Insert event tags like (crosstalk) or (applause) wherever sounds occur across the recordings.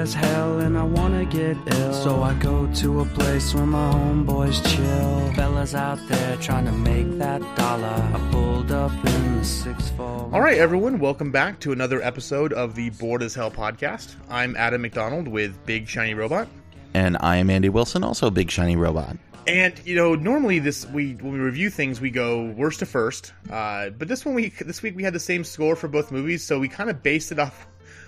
as hell and I wanna get ill. So I go to a place where my homeboys chill. Fellas out there trying to make that dollar. I pulled up in the six four. All right, everyone, welcome back to another episode of the Bored as Hell podcast. I'm Adam McDonald with Big Shiny Robot. And I am Andy Wilson, also Big Shiny Robot. And you know, normally this we when we review things, we go worst to first. Uh, but this one we this week we had the same score for both movies, so we kind of based it off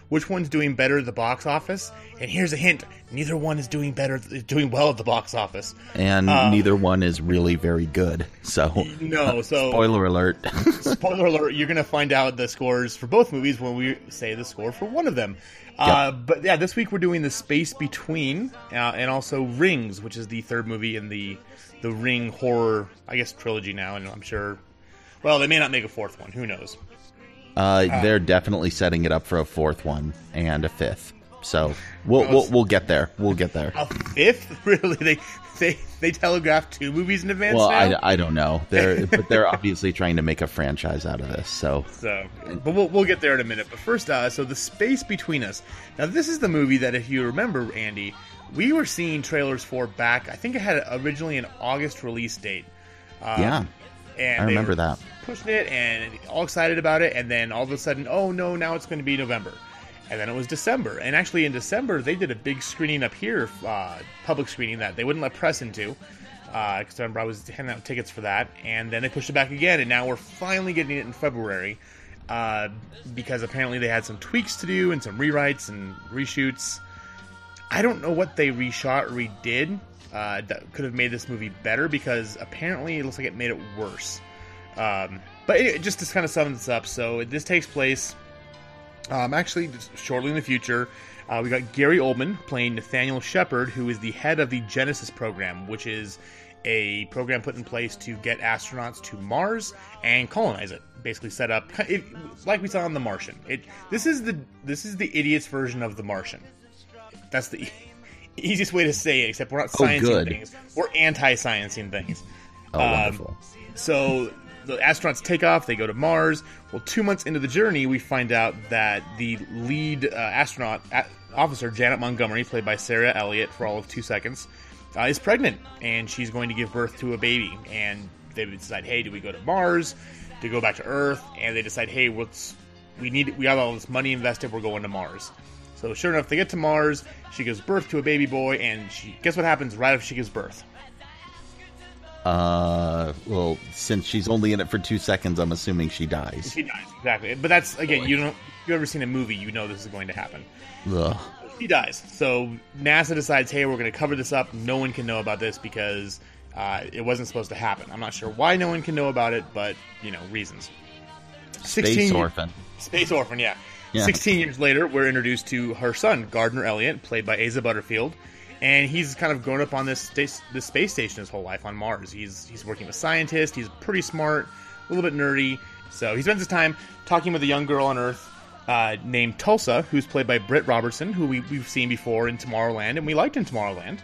which one's doing better at the box office. And here's a hint: neither one is doing better, doing well at the box office. And Um, neither one is really very good. So, No, (laughs) so spoiler alert. (laughs) spoiler alert: you're gonna find out the scores for both movies when we say the score for one of them. Uh, but yeah, this week we're doing the space between, uh, and also Rings, which is the third movie in the the Ring horror, I guess, trilogy now. And I'm sure, well, they may not make a fourth one. Who knows? Uh, they're definitely setting it up for a fourth one and a fifth. So we'll we'll, we'll get there. We'll get there. A fifth? (laughs) Really? They they they telegraphed two movies in advance Well, now. I, I don't know. They're (laughs) but they're obviously trying to make a franchise out of this. So So, but we'll, we'll get there in a minute. But first, uh, so the space between us. Now, this is the movie that, if you remember, Andy, we were seeing trailers for back. I think it had originally an August release date. Um, yeah, and I they remember that. Pushing it and all excited about it, and then all of a sudden, oh no, now it's going to be November. And then it was December. And actually, in December, they did a big screening up here, uh, public screening that they wouldn't let press into. Because I remember I was handing out tickets for that. And then they pushed it back again. And now we're finally getting it in February. Uh, because apparently they had some tweaks to do and some rewrites and reshoots. I don't know what they reshot or redid uh, that could have made this movie better because apparently it looks like it made it worse. Um, but anyway, just to kind of sum this up, so this takes place um, actually shortly in the future. Uh, we got Gary Oldman playing Nathaniel Shepard, who is the head of the Genesis program, which is a program put in place to get astronauts to Mars and colonize it. Basically, set up it, like we saw on The Martian. It this is the this is the idiots version of The Martian. That's the (laughs) easiest way to say it. Except we're not Oh, sciencing good. things. We're anti-sciencing things. Oh, Um, wonderful. So the astronauts take off. They go to Mars. Well, two months into the journey, we find out that the lead uh, astronaut a- officer, Janet Montgomery, played by Sarah Elliott, for all of two seconds, uh, is pregnant, and she's going to give birth to a baby. And they decide, hey, do we go to Mars? Do we go back to Earth? And they decide, hey, what's we need? We have all this money invested. We're going to Mars. So sure enough, they get to Mars. She gives birth to a baby boy, and she guess what happens right after she gives birth. Uh, well, since she's only in it for two seconds, I'm assuming she dies. She dies exactly, but that's again you don't. If you've ever seen a movie, you know this is going to happen. Ugh. She dies. So NASA decides, hey, we're going to cover this up. No one can know about this because uh, it wasn't supposed to happen. I'm not sure why no one can know about it, but you know reasons. Space orphan. Space orphan, yeah. Yeah. 16 years later, we're introduced to her son, Gardner Elliott, played by Asa Butterfield. And he's kind of grown up on this this space station his whole life on Mars. He's he's working with scientists. He's pretty smart, a little bit nerdy. So he spends his time talking with a young girl on Earth uh, named Tulsa, who's played by Britt Robertson, who we, we've seen before in Tomorrowland, and we liked in Tomorrowland.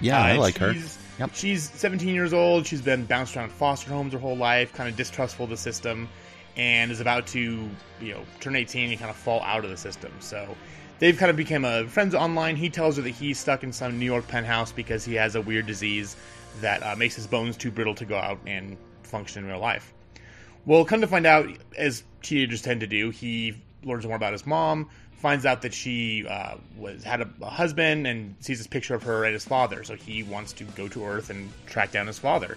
Yeah, I Uh, like her. Yep. She's 17 years old. She's been bounced around foster homes her whole life, kind of distrustful of the system, and is about to, you know, turn 18 and kind of fall out of the system. So they've kind of become a friends online. He tells her that he's stuck in some New York penthouse because he has a weird disease that uh, makes his bones too brittle to go out and function in real life. Well, come to find out, as teenagers tend to do, he learns more about his mom, finds out that she uh, was had a, a husband, and sees this picture of her and his father. So he wants to go to Earth and track down his father.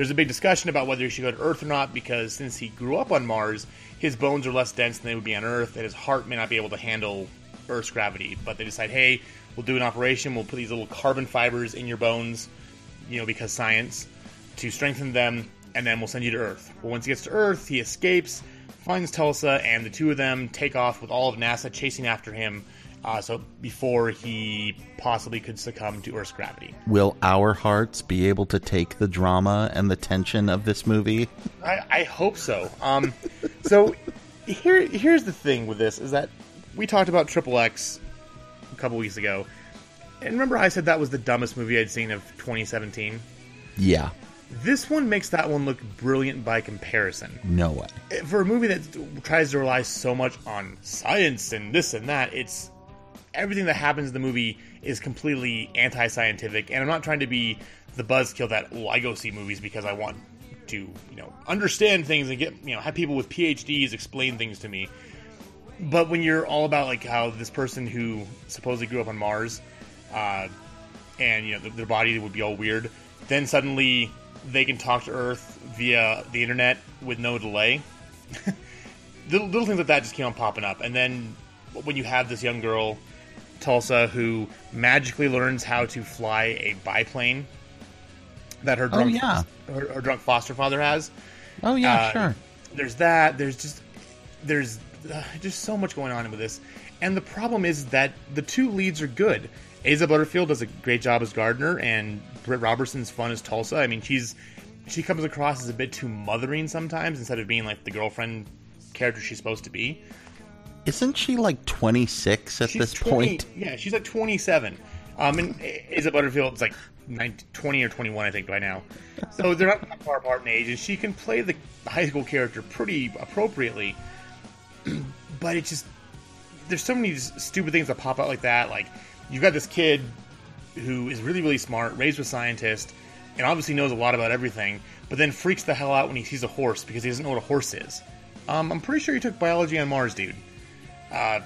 There's a big discussion about whether he should go to Earth or not because since he grew up on Mars, his bones are less dense than they would be on Earth, and his heart may not be able to handle Earth's gravity. But they decide, hey, we'll do an operation. We'll put these little carbon fibers in your bones, you know, because science, to strengthen them, and then we'll send you to Earth. Well, once he gets to Earth, he escapes, finds Tulsa, and the two of them take off with all of NASA chasing after him. Uh, so before he possibly could succumb to Earth's gravity, Will our hearts be able to take the drama and the tension of this movie? I, I hope so. Um, so here, here's the thing with this is that we talked about Triple X a couple weeks ago, and remember I said that was the dumbest movie I'd seen of 2017. Yeah, This one makes that one look brilliant by comparison. no way. For a movie that tries to rely so much on science and this and that, it's everything that happens in the movie is completely anti-scientific, and I'm not trying to be the buzzkill that well, I go see movies because I want to you know understand things and get you know have people with PhDs explain things to me. But when you're all about like how this person who supposedly grew up on Mars, uh, and you know their body would be all weird, then suddenly they can talk to Earth via the internet with no delay. (laughs) little, little things like that just keep on popping up, and then when you have this young girl, Tulsa, who magically learns how to fly a biplane that her drunk, oh, yeah. her, her, drunk foster father has. Oh yeah, uh, sure. There's that. There's just there's uh, just so much going on with this, and the problem is that the two leads are good. Asa Butterfield does a great job as Gardner, and Britt Robertson's fun as Tulsa. I mean, she's she comes across as a bit too mothering sometimes instead of being like the girlfriend character she's supposed to be. Isn't she like 26 at she's this 20, point? Yeah, she's like 27. Um, and Asa Butterfield's like 19, 20 or 21, I think, by now. So they're not that far apart in age, and she can play the high school character pretty appropriately. (clears throat) but it's just there's so many stupid things that pop out like that. Like you've got this kid who is really really smart, raised with scientists, and obviously knows a lot about everything, but then freaks the hell out when he sees a horse because he doesn't know what a horse is. Um, I'm pretty sure he took biology on Mars, dude. Uh,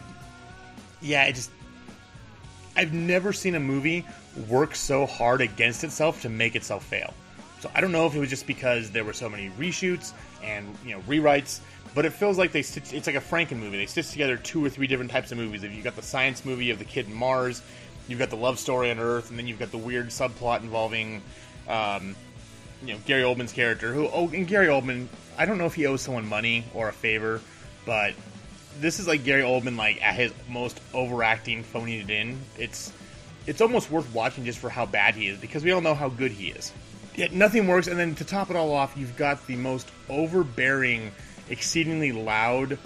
yeah, it just. I've never seen a movie work so hard against itself to make itself fail. So I don't know if it was just because there were so many reshoots and you know rewrites, but it feels like they stitch, it's like a Franken movie. They stitch together two or three different types of movies. If you got the science movie of the kid in Mars, you've got the love story on Earth, and then you've got the weird subplot involving, um, you know, Gary Oldman's character. Who oh, and Gary Oldman, I don't know if he owes someone money or a favor, but this is like Gary Oldman like at his most overacting, phoning it in. It's it's almost worth watching just for how bad he is because we all know how good he is. Yet nothing works, and then to top it all off, you've got the most overbearing, exceedingly loud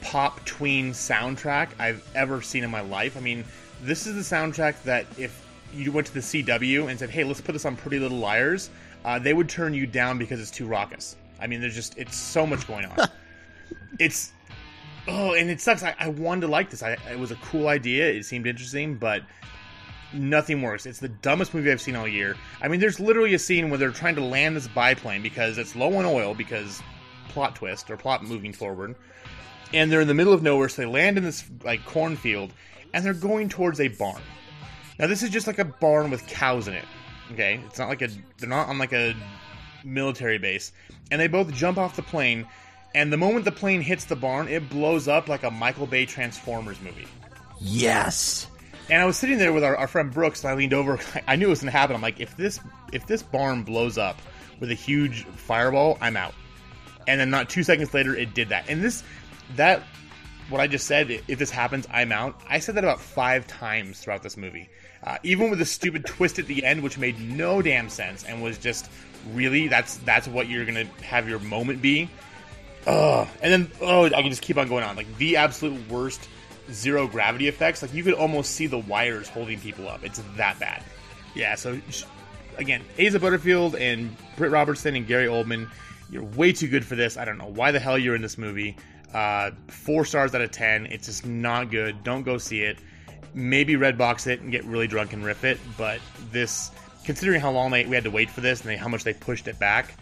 pop tween soundtrack I've ever seen in my life. I mean, this is the soundtrack that if you went to the CW and said, "Hey, let's put this on Pretty Little Liars," uh, they would turn you down because it's too raucous. I mean, there's just it's so much going on. (laughs) it's oh, and it sucks. I, I wanted to like this. I, it was a cool idea. It seemed interesting, but nothing works. It's the dumbest movie I've seen all year. I mean, there's literally a scene where they're trying to land this biplane because it's low on oil because plot twist or plot moving forward, and they're in the middle of nowhere. So they land in this like cornfield, and they're going towards a barn. Now this is just like a barn with cows in it. Okay, it's not like a they're not on like a military base, and they both jump off the plane. And the moment the plane hits the barn, it blows up like a Michael Bay Transformers movie. Yes. And I was sitting there with our, our friend Brooks, and I leaned over. (laughs) I knew it was going to happen. I'm like, if this if this barn blows up with a huge fireball, I'm out. And then not two seconds later, it did that. And this that what I just said, if this happens, I'm out. I said that about five times throughout this movie. Uh, even with the stupid (laughs) twist at the end, which made no damn sense and was just really that's that's what you're gonna have your moment be. Ugh. And then oh, I can just keep on going on. Like the absolute worst zero gravity effects. Like you could almost see the wires holding people up. It's that bad. Yeah. So again, Asa Butterfield and Britt Robertson and Gary Oldman, you're way too good for this. I don't know why the hell you're in this movie. Uh, four stars out of ten. It's just not good. Don't go see it. Maybe Redbox it and get really drunk and rip it. But this, considering how long they, we had to wait for this and they, how much they pushed it back,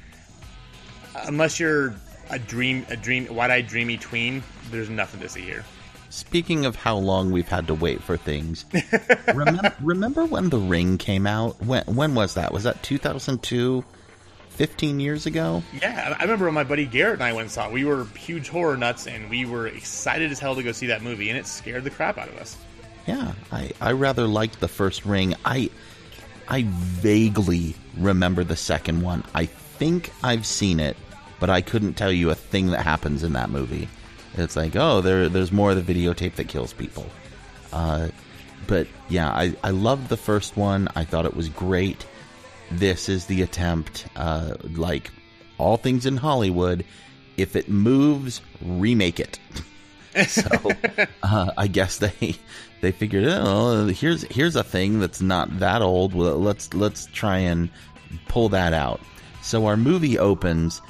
unless you're a dream, a dream, wide-eyed, dreamy tween, there's nothing to see here. Speaking of how long we've had to wait for things, (laughs) remember, remember, when The Ring came out? When when was that? Was that 2002? 15 years ago? Yeah, I remember when my buddy Garrett and I went and saw it. We were huge horror nuts and we were excited as hell to go see that movie, and it scared the crap out of us. Yeah, I, I rather liked the first Ring. I I vaguely remember the second one. I think I've seen it, but I couldn't tell you a thing that happens in that movie. It's like, oh, there, there's more of the videotape that kills people. Uh, but yeah, I, I loved the first one. I thought it was great. This is the attempt, uh, like all things in Hollywood. If it moves, remake it. (laughs) so (laughs) uh, I guess they they figured, oh, here's here's a thing that's not that old. Well, let's let's try and pull that out. So our movie opens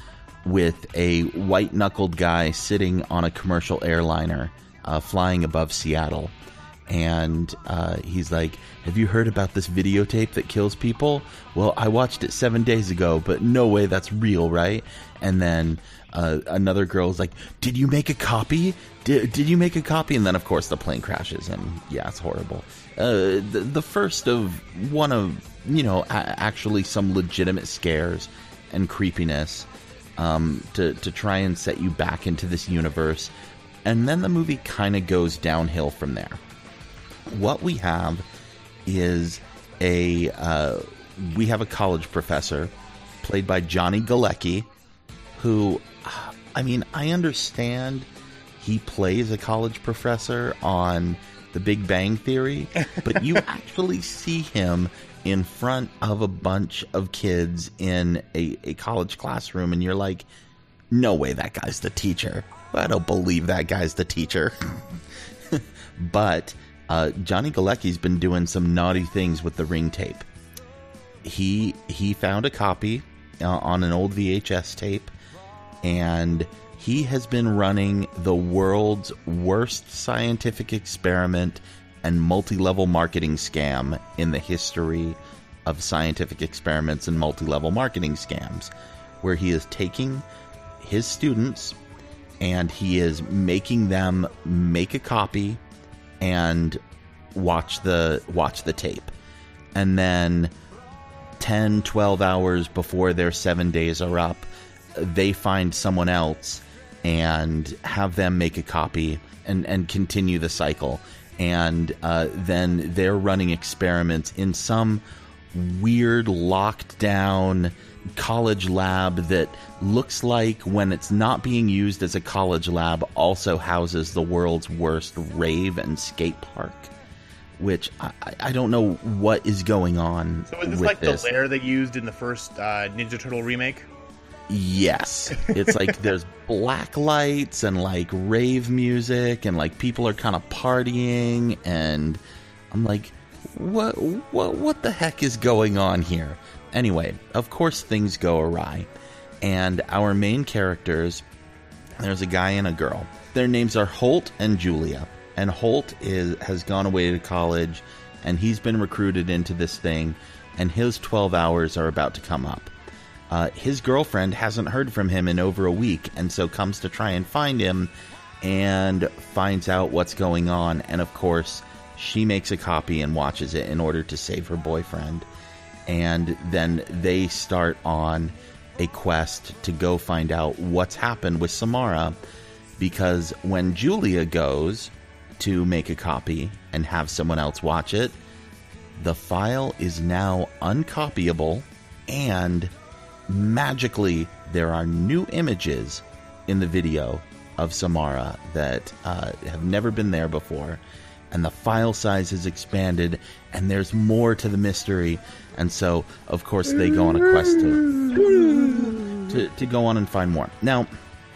with a white knuckled guy sitting on a commercial airliner uh, flying above Seattle. and uh, he's like, "Have you heard about this videotape that kills people?" Well, I watched it seven days ago, but no way that's real, right? And then uh, another girl's like, "Did you make a copy? Did, did you make a copy?" And then, of course, the plane crashes, and yeah, it's horrible. Uh, the, the first of one of you know a- actually some legitimate scares and creepiness um, to to try and set you back into this universe, and then the movie kind of goes downhill from there. What we have is a uh, we have a college professor played by Johnny Galecki, who, I mean, I understand he plays a college professor on The Big Bang Theory, but you (laughs) actually see him in front of a bunch of kids in a, a college classroom, and you're like, no way that guy's the teacher. I don't believe that guy's the teacher. (laughs) but uh, Johnny Galecki's been doing some naughty things with the ring tape. He he found a copy uh, on an old VHS tape, and he has been running the world's worst scientific experiment and multi-level marketing scam in the history of scientific experiments and multi-level marketing scams, where he is taking his students and he is making them make a copy and watch the watch the tape. And then 10 12 hours before their 7 days are up they find someone else and have them make a copy and and continue the cycle and uh, then they're running experiments in some weird locked down college lab that looks like when it's not being used as a college lab also houses the world's worst rave and skate park which I, I don't know what is going on So is this like this. the lair they used in the first uh, Ninja Turtle remake? Yes. It's like (laughs) there's black lights and like rave music and like people are kind of partying and I'm like what what what the heck is going on here? Anyway, of course things go awry. And our main characters there's a guy and a girl. Their names are Holt and Julia. And Holt is has gone away to college and he's been recruited into this thing and his 12 hours are about to come up. Uh, his girlfriend hasn't heard from him in over a week and so comes to try and find him and finds out what's going on. And of course she makes a copy and watches it in order to save her boyfriend. And then they start on a quest to go find out what's happened with Samara because when Julia goes to make a copy and have someone else watch it the file is now uncopyable and magically there are new images in the video of Samara that uh, have never been there before. And the file size is expanded and there's more to the mystery. And so of course they go on a quest to, to, to go on and find more. Now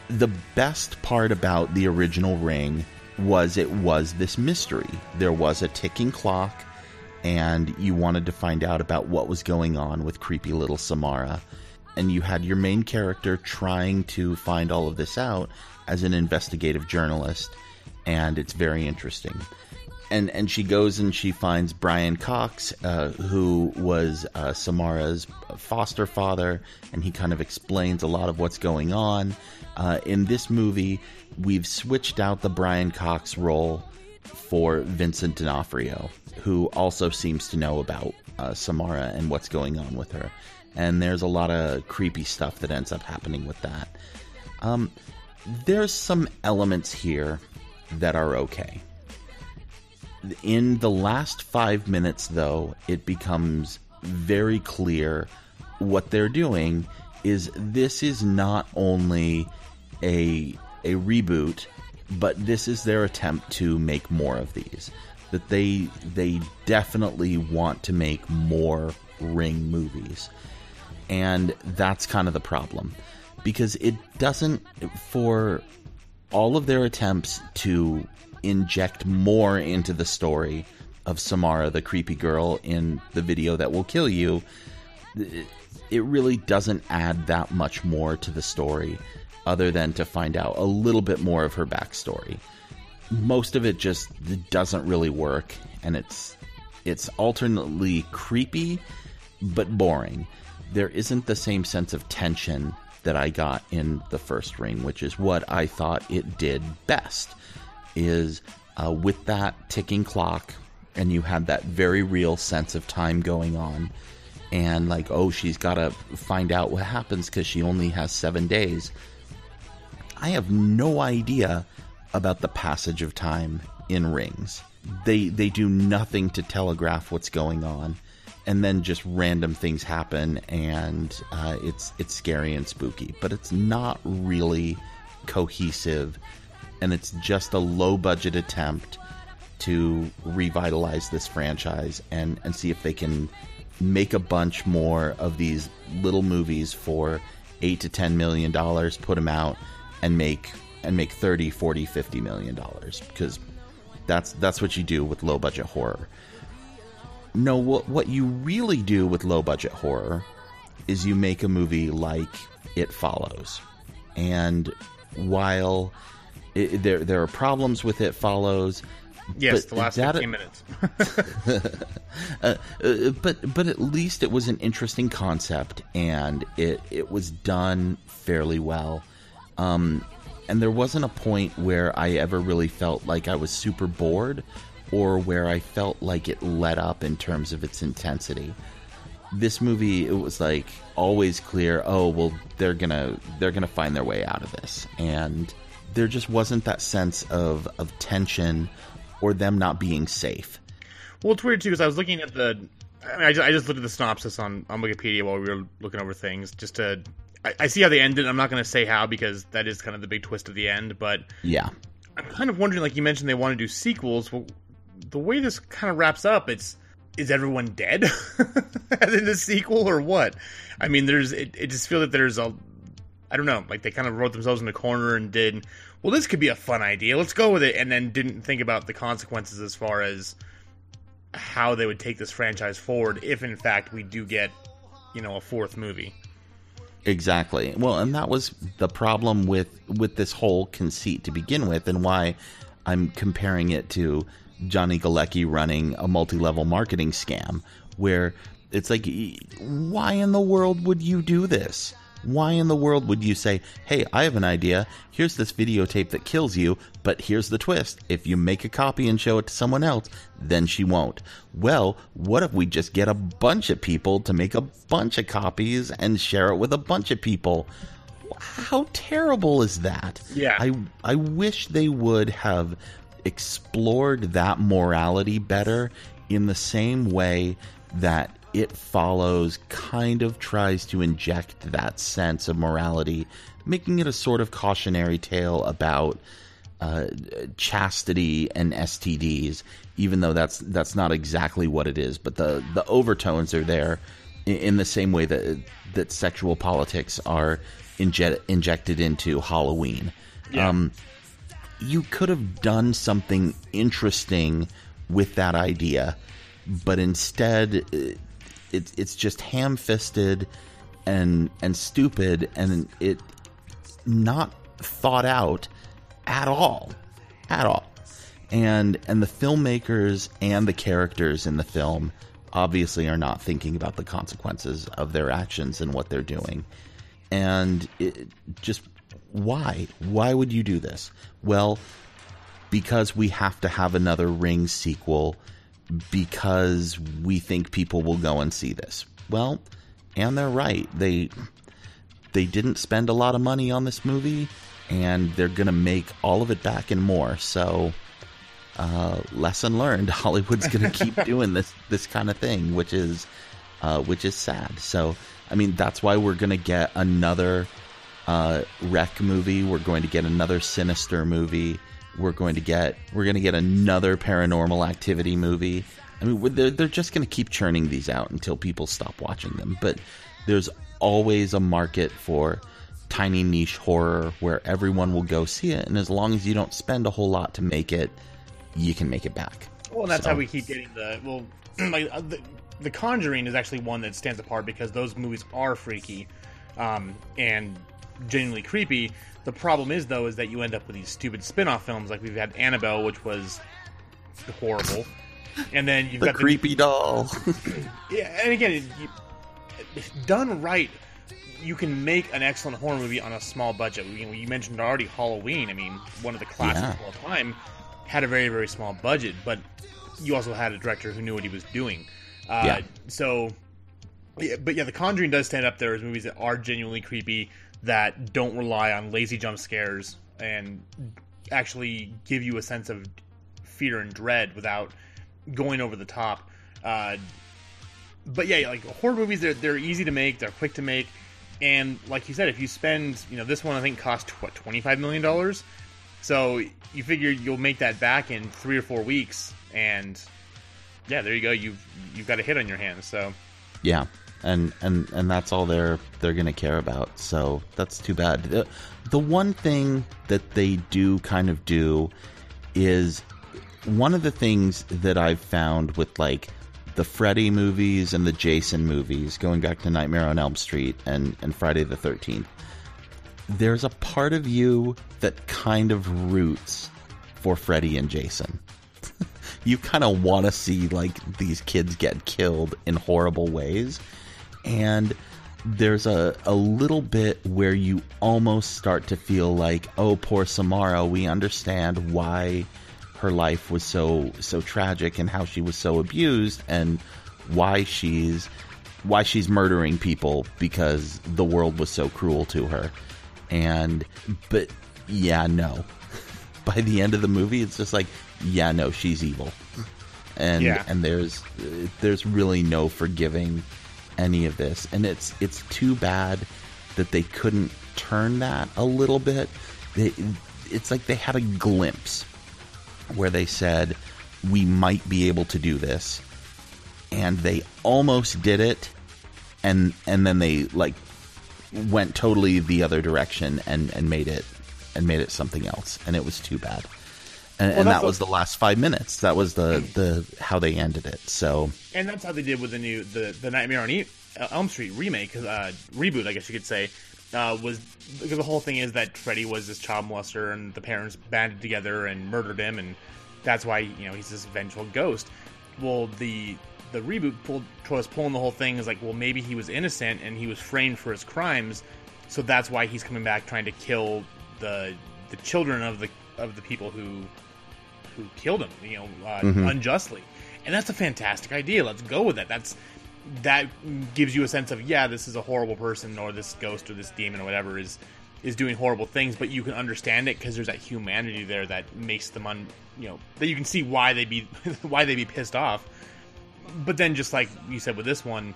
the best part about the original ring was it was this mystery. There was a ticking clock and you wanted to find out about what was going on with creepy little Samara. And you had your main character trying to find all of this out as an investigative journalist, and it's very interesting. And and she goes and she finds Brian Cox, uh, who was uh, Samara's foster father, and he kind of explains a lot of what's going on. Uh, in this movie, we've switched out the Brian Cox role for Vincent D'Onofrio, who also seems to know about uh, Samara and what's going on with her. And there's a lot of creepy stuff that ends up happening with that. Um, there's some elements here that are okay. In the last five minutes, though, it becomes very clear what they're doing is this is not only a a reboot, but this is their attempt to make more of these. That they they definitely want to make more ring movies. And that's kind of the problem. Because it doesn't for all of their attempts to inject more into the story of Samara, the creepy girl in the video that will kill you, it really doesn't add that much more to the story other than to find out a little bit more of her backstory. most of it just doesn't really work, and it's it's alternately creepy but boring. There isn't the same sense of tension that I got in the first ring, which is what I thought it did best. Is uh, with that ticking clock, and you had that very real sense of time going on, and like, oh, she's got to find out what happens because she only has seven days. I have no idea about the passage of time in rings. They they do nothing to telegraph what's going on, and then just random things happen, and uh, it's it's scary and spooky. But it's not really cohesive, and it's just a low budget attempt to revitalize this franchise and and see if they can make a bunch more of these little movies for eight to ten million dollars, put them out, and make and make 30 40 50 million dollars because that's that's what you do with low budget horror no what what you really do with low budget horror is you make a movie like it follows. And while it, there there are problems with it follows yes the last that, 15 minutes. (laughs) Uh, uh, but but at least it was an interesting concept and it it was done fairly well. Um, and there wasn't a point where I ever really felt like I was super bored or where I felt like it let up in terms of its intensity. This movie, it was like always clear. Oh well, they're gonna they're gonna find their way out of this, and there just wasn't that sense of of tension or them not being safe. Well, it's weird too because I was looking at the. I, mean, I, just, I just looked at the synopsis on, on Wikipedia while we were looking over things just to I, I see how they ended. I'm not going to say how because that is kind of the big twist of the end. But yeah, I'm kind of wondering. Like you mentioned, they want to do sequels. Well, the way this kind of wraps up, it's is everyone dead (laughs) in the sequel or what? I mean, there's it, it just feels that there's a I don't know, like they kind of wrote themselves in a corner and did well. This could be a fun idea. Let's go with it, and then didn't think about the consequences as far as how they would take this franchise forward if, in fact, we do get you know a fourth movie. Exactly. Well, and that was the problem with with this whole conceit to begin with, and why I'm comparing it to Johnny Galecki running a multi-level marketing scam, where it's like, why in the world would you do this? Why in the world would you say, hey, I have an idea. Here's this videotape that kills you, but here's the twist. If you make a copy and show it to someone else, then she won't. Well, what if we just get a bunch of people to make a bunch of copies and share it with a bunch of people? How terrible is that? Yeah. I, I wish they would have explored that morality better in the same way that it follows kind of tries to inject that sense of morality, making it a sort of cautionary tale about uh, chastity and STDs, even though that's that's not exactly what it is. But the the overtones are there in, in the same way that that sexual politics are inje- injected into Halloween. Yeah. Um, you could have done something interesting with that idea, but instead uh, it's it's just ham fisted and and stupid and it not thought out at all, at all. And and the filmmakers and the characters in the film obviously are not thinking about the consequences of their actions and what they're doing. And it, just why? Why would you do this? Well, because we have to have another Ring sequel because we think people will go and see this. Well, and they're right. They they didn't spend a lot of money on this movie and they're going to make all of it back and more. So uh, lesson learned. (laughs) Hollywood's going to keep (laughs) doing this this kind of thing, which is uh, which is sad. So I mean, that's why we're going to get another uh, REC movie. We're going to get another Sinister movie we're going to get we're going to get another paranormal activity movie. I mean, they're they're just going to keep churning these out until people stop watching them. But there's always a market for tiny niche horror where everyone will go see it, and as long as you don't spend a whole lot to make it, you can make it back. Well, that's so. how we keep getting the well. (clears throat) Like uh, the, the Conjuring is actually one that stands apart because those movies are freaky, um, and genuinely creepy. The problem is though is that you end up with these stupid spin-off films like we've had Annabelle, which was horrible, and then you've got The got creepy doll. (laughs) yeah, and again, you, done right, you can make an excellent horror movie on a small budget. You, mentioned already Halloween. I mean, one of the classics Yeah. of all time had a very very small budget, but you also had a director who knew what he was doing. Uh, Yeah. So, yeah, but yeah, The Conjuring does stand up there as movies that are genuinely creepy that don't rely on lazy jump scares and actually give you a sense of fear and dread without going over the top. Uh, but yeah, like horror movies, they're they're easy to make, they're quick to make, and like you said, if you spend, you know, this one I think cost what twenty five million dollars, so you figure you'll make that back in three or four weeks, and yeah, there you go, you've you've got a hit on your hands. So Yeah, and and and that's all they're they're gonna care about. So that's too bad. The, the one thing that they do kind of do is one of the things that I've found with like the Freddy movies and the Jason movies, going back to Nightmare on Elm Street and and Friday the Thirteenth. There's a part of you that kind of roots for Freddy and Jason (laughs) you kind of want to see like these kids get killed in horrible ways and there's a, a little bit where you almost start to feel like oh poor samara we understand why her life was so so tragic and how she was so abused and why she's why she's murdering people because the world was so cruel to her. And but yeah no. (laughs) By the end of the movie it's just like yeah no she's evil. And Yeah. and there's there's really no forgiving any of this and it's it's too bad that they couldn't turn that a little bit. They, it's like they had a glimpse where they said we might be able to do this and they almost did it and and then they like went totally the other direction and and made it and made it something else and it was too bad and, and that was the last five minutes that was the the how they ended it so and that's how they did with the new the the Nightmare on E- Elm Street remake, uh, reboot, I guess you could say. Uh, was because the whole thing is that Freddy was this child molester, and the parents banded together and murdered him, and that's why you know he's this vengeful ghost. Well, the the reboot pulled was pulling the whole thing is like, well, maybe he was innocent and he was framed for his crimes, so that's why he's coming back trying to kill the the children of the of the people who who killed him, you know, uh, unjustly. And that's a fantastic idea. Let's go with that. That's that gives you a sense of yeah, this is a horrible person, or this ghost, or this demon, or whatever is is doing horrible things. But you can understand it because there's that humanity there that makes them un, you know, that you can see why they be (laughs) why they be pissed off. But then, just like you said with this one,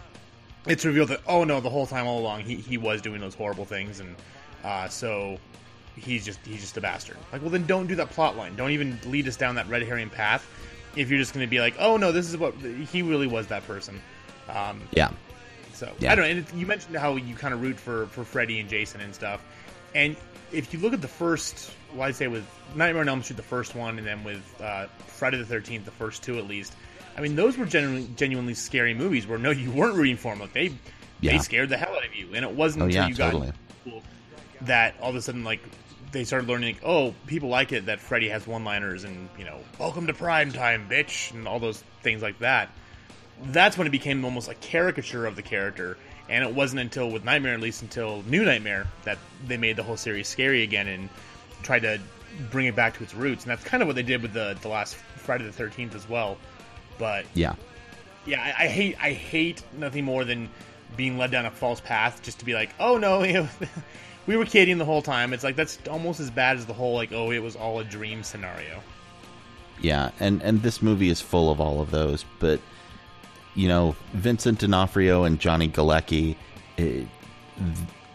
it's revealed that oh no, the whole time all along he he was doing those horrible things, and uh, so he's just he's just a bastard. Like, well, then don't do that plot line. Don't even lead us down that red herring path. If you're just going to be like, oh no, this is what he really was that person. Um, yeah so Yeah. I don't know. And you mentioned how you kind of root for for Freddy and Jason and stuff. And if you look at the first, well, I'd say with Nightmare on Elm Street, the first one, and then with uh, Friday the Thirteenth, the first two at least. I mean, those were genuinely genuinely scary movies where no, you weren't rooting for them. Like they Yeah. they scared the hell out of you, and it wasn't Oh, until yeah, you totally. got cool that all of a sudden like they started learning like, oh people like it that Freddy has one liners and you know welcome to prime time bitch and all those things like that. That's when it became almost a caricature of the character and it wasn't until with Nightmare at least until New Nightmare that they made the whole series scary again and tried to bring it back to its roots. And that's kind of what they did with the the last Friday the 13th as well. But yeah. Yeah, I, I hate I hate nothing more than being led down a false path just to be like, oh no, (laughs) you know, we were kidding the whole time. It's like that's almost as bad as the whole like, oh, it was all a dream scenario. Yeah, and and this movie is full of all of those. But you know, Vincent D'Onofrio and Johnny Galecki, eh,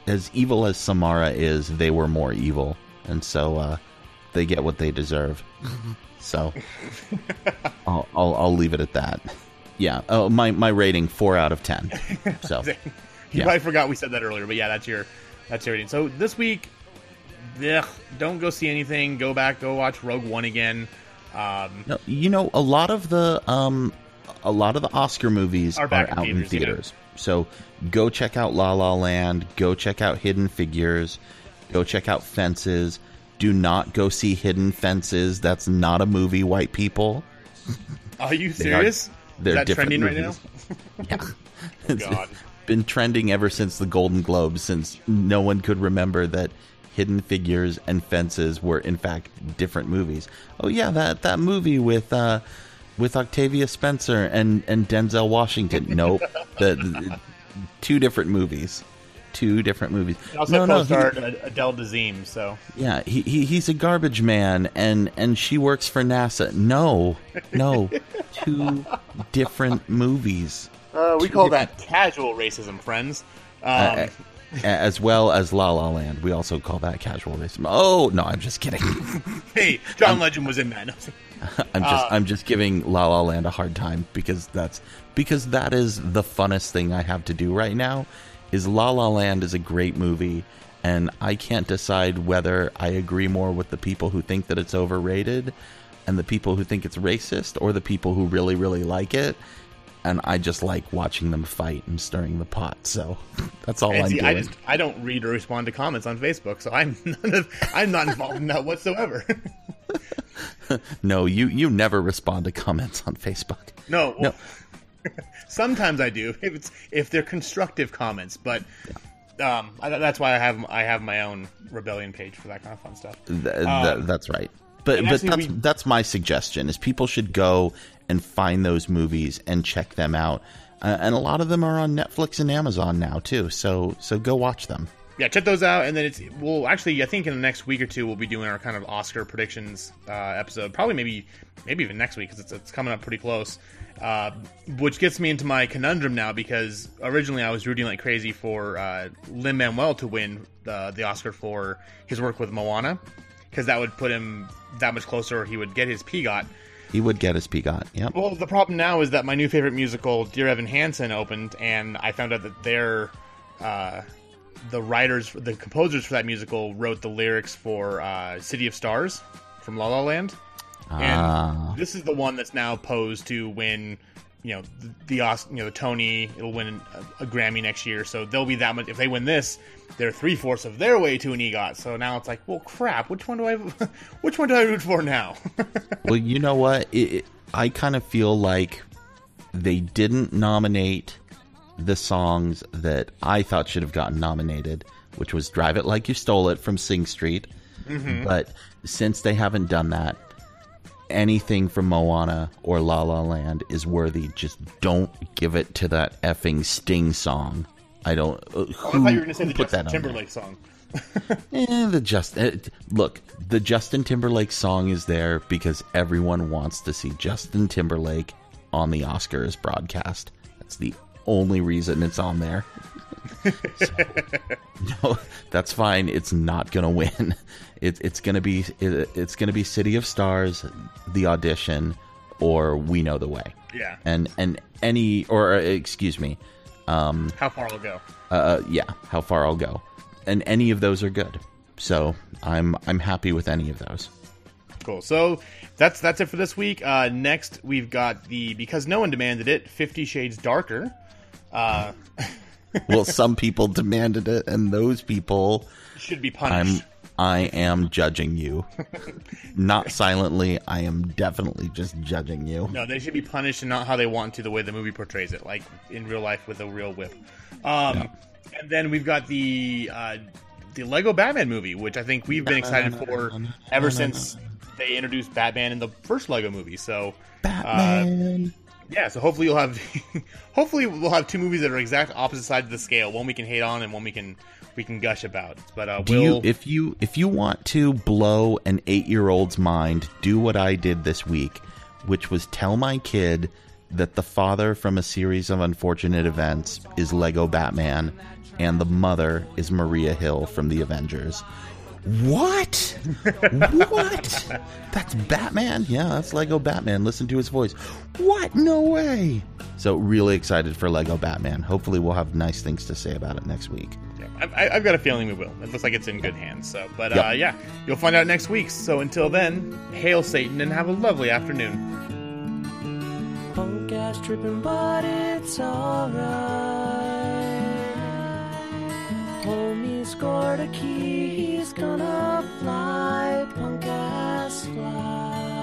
as evil as Samara is, they were more evil, and so uh, they get what they deserve. (laughs) so I'll, I'll I'll leave it at that. Yeah. Oh, my my rating four out of ten. (laughs) So You Yeah. probably forgot we said that earlier, but yeah, that's your that's rating. So this week, ugh, don't go see anything. Go back, go watch Rogue One again. Um, No, you know, a lot of the um, a lot of the Oscar movies Are are, out in theaters, yeah. So go check out La La Land. Go check out Hidden Figures. Go check out Fences. Do not go see Hidden Fences. That's not a movie, white people. Are you They are- serious? they're Is that trending right now? (laughs) Yeah. God. (laughs) been trending ever since the Golden Globes, since no one could remember that Hidden Figures and Fences were in fact different movies. Oh yeah, that that movie with uh, with Octavia Spencer and and Denzel Washington. (laughs) Nope, the, the- two different movies. Two different movies. Also no, no, he- Adele Dazeem, so yeah, he, he he's a garbage man, and and she works for NASA. No, no, (laughs) two different movies. Uh, we call that casual racism, friends. Um, Uh, as well as La La Land. We also call that casual racism. Oh no, I'm just kidding. (laughs) hey, John Legend was in that. (laughs) I'm just Uh, (laughs) I'm just giving La La Land a hard time because that's because that is the funnest thing I have to do right now. Is La La Land is a great movie, and I can't decide whether I agree more with the people who think that it's overrated, and the people who think it's racist, or the people who really really like it. And I just like watching them fight and stirring the pot. So (laughs) that's all And I'm see, doing. I just I don't read or respond to comments on Facebook, so I'm (laughs) none of, I'm not involved in that whatsoever. (laughs) No, you you never respond to comments on Facebook. no, No. sometimes I do if it's if they're constructive comments, but um, I, that's why I have I have my own rebellion page for that kind of fun stuff. Th- th- that's right. But Um, but that's we- that's my suggestion is people should go and find those movies and check them out. Uh, and a lot of them are on Netflix and Amazon now too. So so go watch them. Yeah, check those out, and then it's well. Actually, I think in the next week or two we'll be doing our kind of Oscar predictions uh, episode. Probably maybe maybe even next week because it's, it's coming up pretty close. Uh, which gets me into my conundrum now because originally I was rooting like crazy for uh, Lin Manuel to win the the Oscar for his work with Moana because that would put him that much closer. He would get his PEGOT. He would get his PEGOT. Yep. Well, the problem now is that my new favorite musical, Dear Evan Hansen, opened, and I found out that they're uh, the writers, the composers for that musical wrote the lyrics for uh, City of Stars from La La Land, and Ah. this is the one that's now posed to win. You know the, the you know the Tony. It'll win a, a Grammy next year, so they'll be that much. If they win this, they're three fourths of their way to an EGOT. So now it's like, well, crap. Which one do I? (laughs) Which one do I root for now? (laughs) well, you know what? It, it, I kind of feel like they didn't nominate the songs that I thought should have gotten nominated, which was "Drive It Like You Stole It" from Sing Street. Mm-hmm. But since they haven't done that, anything from Moana or La La Land is worthy. Just don't give it to that effing Sting song. I don't. Uh, I who, thought you were going to say the put Justin that? Timberlake song. (laughs) Eh, the just eh, look, the Justin Timberlake song is there because everyone wants to see Justin Timberlake on the Oscars broadcast. That's the only reason it's on there. (laughs) So, (laughs) no, that's fine. It's not gonna win. (laughs) It, it's gonna be it, it's gonna be City of Stars, the audition, or We Know the Way. Yeah. And and any or uh, excuse me, um, How far I'll go. uh, yeah, how far I'll go, and any of those are good. So I'm I'm happy with any of those. Cool. So that's that's it for this week. Uh, next, we've got the because no one demanded it. Fifty Shades Darker. Uh, Well, some people demanded it, and those people, should be punished. I'm. I am judging you, not silently. I am definitely just judging you. No, they should be punished and not how they want to, the way the movie portrays it, like in real life with a real whip. Um, And then we've got the uh, the Lego Batman movie, which I think we've been excited for ever since they introduced Batman in the first Lego movie. So Batman. Yeah, so hopefully you'll have (laughs) hopefully we'll have two movies that are exact opposite sides of the scale. One we can hate on and one we can we can gush about. But uh, do we'll you if you if you want to blow an eight year old's mind, do what I did this week, which was tell my kid that the father from a series of unfortunate events is Lego Batman, and the mother is Maria Hill from the Avengers. What? what? That's Batman? Yeah, that's Lego Batman. Listen to his voice. What? No way. So, really excited for Lego Batman. Hopefully, we'll have nice things to say about it next week. Yeah, I, I've got a feeling we will. It looks like it's in good hands. So, but Yep. uh, yeah, you'll find out next week. So until then, hail Satan and have a lovely afternoon. Poke at water's dripping, but it's alright. Homie scored a key, he's gonna fly, punk ass fly.